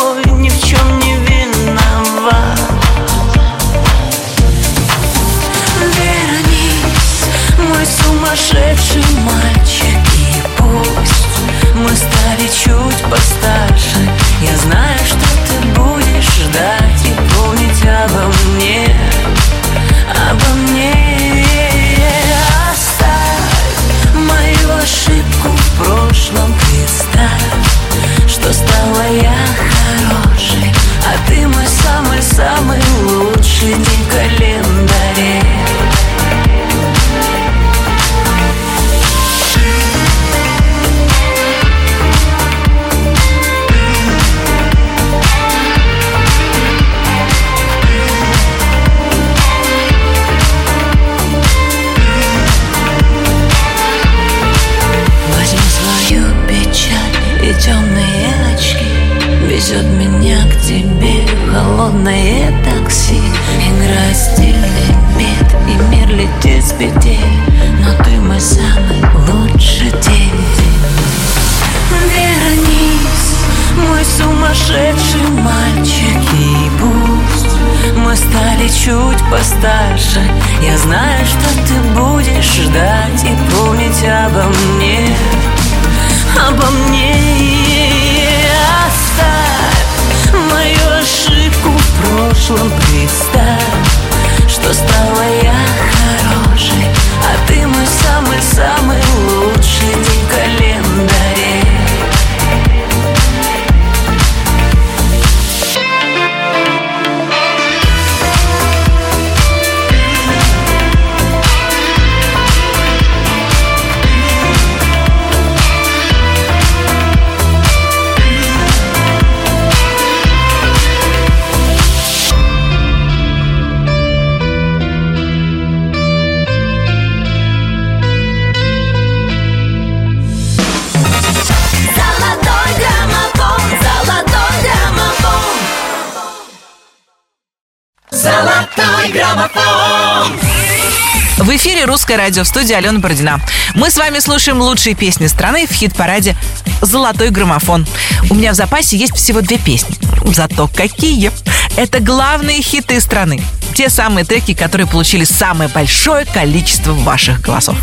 «Русское радио» в студии Алена Бородина. Мы с вами слушаем лучшие песни страны в хит-параде «Золотой граммофон». У меня в запасе есть всего две песни. Зато какие! Это главные хиты страны. Те самые треки, которые получили самое большое количество ваших голосов.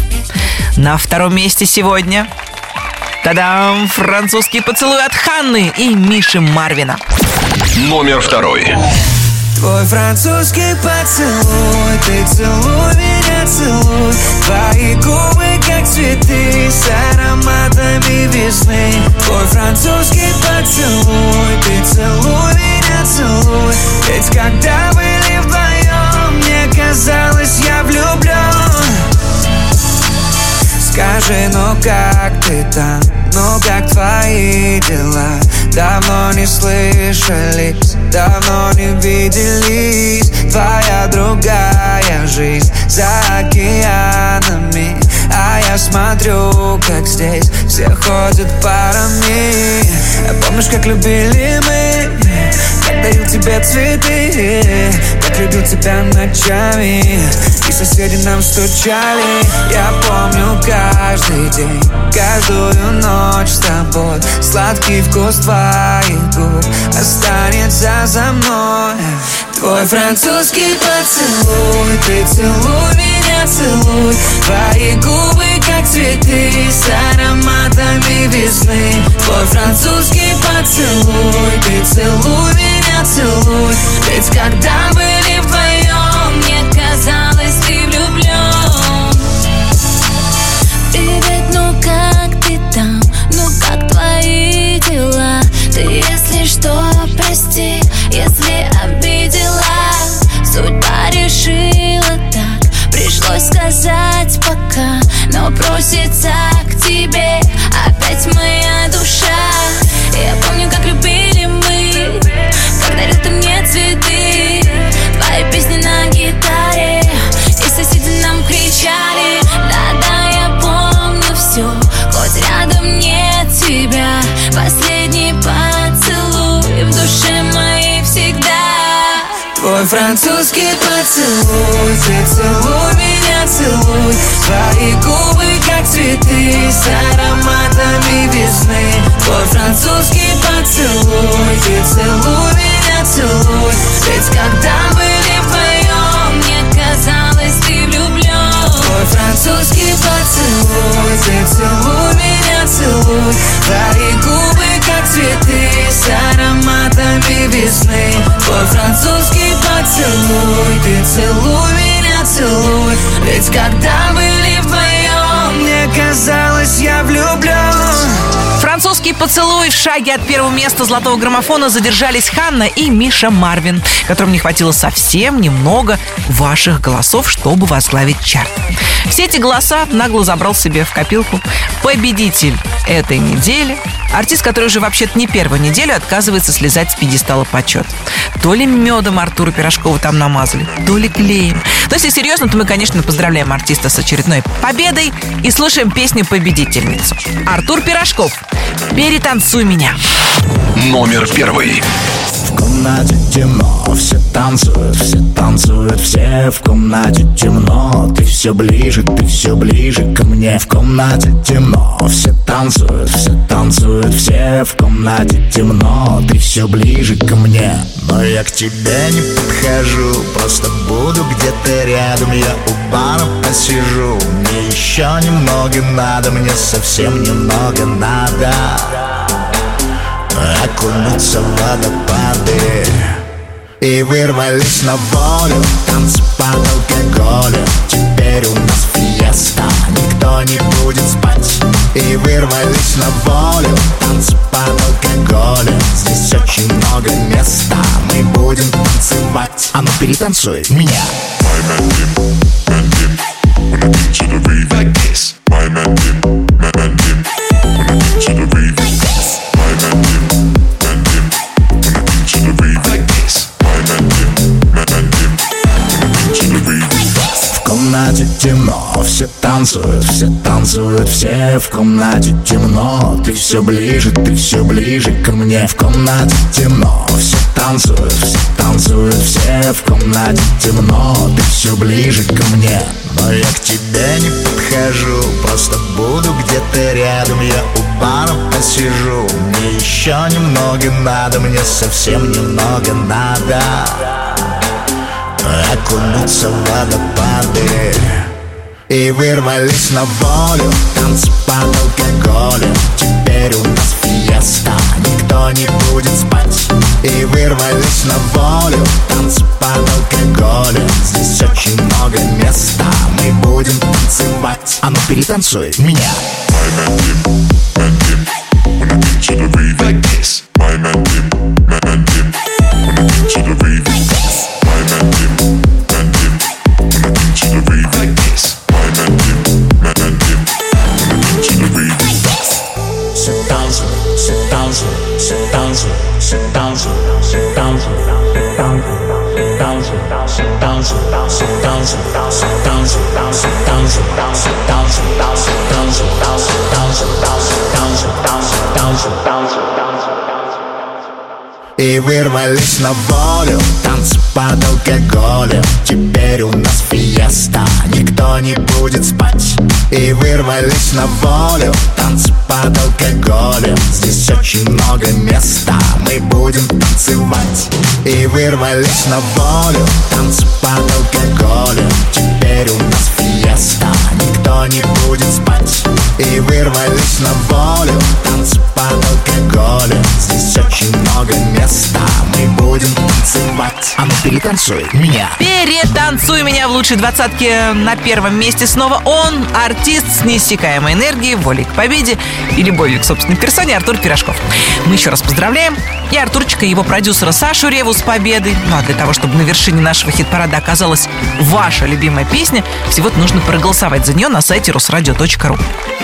На втором месте сегодня... Тадам! Французский поцелуй от Ханны и Миши Марвина. Номер второй. Твой французский поцелуй Ты целуй меня, целуй Твои губы, как цветы. С ароматами весны Твой французский поцелуй. Ты целуй меня, целуй. Ведь когда были вдвоем Мне казалось, я влюблен Скажи, ну как ты там? Ну как твои дела? Давно не слышались, давно не виделись Твоя другая жизнь за океанами А я смотрю, как здесь все ходят парами Помнишь, как любили мы? Как дарил тебе цветы Любил тебя ночами. И соседи нам стучали. Я помню каждый день Каждую ночь с тобой. Сладкий вкус твоих губ Останется за мной. Твой французский поцелуй Ты целуй меня, целуй. Твои губы как цветы С ароматами весны. Твой французский поцелуй Ты целуй меня, целуй. Ведь когда были пришлось сказать пока Но просится к тебе. Опять моя Твой французский поцелуй Ты целуй меня, целуй. Твои губы как цветы С ароматами весны. Твой французский поцелуй Ты целуй меня, целуй. Ведь когда были вдвоем Мне казалось, ты влюблен Твой французский поцелуй Ты целуй меня, целуй. Твои губы как цветы С ароматами весны. Твой французский поцелуй Ты целуй меня, целуй Ведь когда были вдвоем Мне казалось, я влюблен Французский поцелуй в шаге от первого места золотого граммофона задержались Ханна и Миша Марвин, которым не хватило совсем немного ваших голосов, чтобы возглавить чарт. Все эти голоса нагло забрал себе в копилку победитель этой недели, артист, который уже вообще-то не первую неделю отказывается слезать с пьедестала почет. То ли медом Артура Пирожкова там намазали, то ли клеем. Но если серьезно, то мы, конечно, поздравляем артиста с очередной победой и слушаем песню победительницу. Артур Пирожков «Перетанцуй меня». Номер первый. В комнате темно, все танцуют, все танцуют, все в комнате темно. Ты все ближе, ты все ближе ко мне. В комнате темно, все танцуют, все танцуют, все в комнате темно. Ты все ближе ко мне, но я к тебе не подхожу, просто буду где-то рядом. Я у бара посижу, мне еще немного надо, мне совсем немного надо окунуться в водопады И вырвались на волю, танцы под алкоголем Теперь у нас фиеста, никто не будет спать. И вырвались на волю, танцы под алкоголем Здесь очень много места, мы будем танцевать. А ну перетанцуй меня. В комнате темно, все танцуют, все танцуют, все в комнате темно. Ты все ближе, ты все ближе ко мне. В комнате темно, все танцуют, танцуют, все в комнате темно. Ты все ближе ко мне, но я к тебе не подхожу, просто буду где-то рядом. Я у бара посижу, мне еще немного надо, мне совсем немного надо окунуться в водопады И вырвались на волю, танцы под алкоголем Теперь у нас фиеста, никто не будет спать. И вырвались на волю Танцы под алкоголем Здесь очень много места Мы будем танцевать. А ну перетанцуй меня. My man Kim, man Kim When И вырвались на волю, танцы под алкоголем Теперь у нас фиеста, никто не будет спать. И вырвались на волю. Танцы под алкоголем Здесь очень много места. Мы будем танцевать. И вырвались на волю. Танцы под алкоголем Теперь у нас фиеста Никто не будет спать. И вырвались на волю Танцы под алкоголем Здесь очень много места Мы будем танцевать. А ну перетанцуй меня. Перетанцуй меня в лучшей двадцатке на первом месте. Снова он, артист с неиссякаемой энергией, волей к победе и любовью к собственной персоне Артур Пирожков. Мы еще раз поздравляем и Артурчика, и его продюсера Сашу Реву с победой. Ну а для того, чтобы на вершине нашего хит-парада оказалась ваша любимая песня, всего-то нужно проголосовать за нее на сайте русрадио.ру.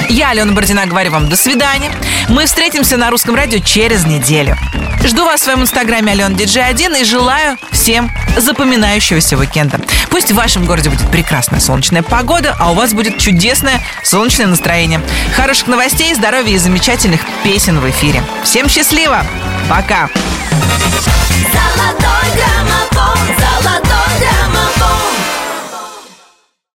Я, Алена Бородина, говорю вам до свидания. Мы встретимся на русском радио через неделю. Жду вас в своем инстаграме Алена Диджей 1 и желаю всем запоминающегося уикенда. Пусть в вашем городе будет прекрасная солнечная погода, а у вас будет чудесное солнечное настроение. Хороших новостей, здоровья и замечательных песен в эфире. Всем счастливо! Пока! Золотой граммофон, золотой граммофон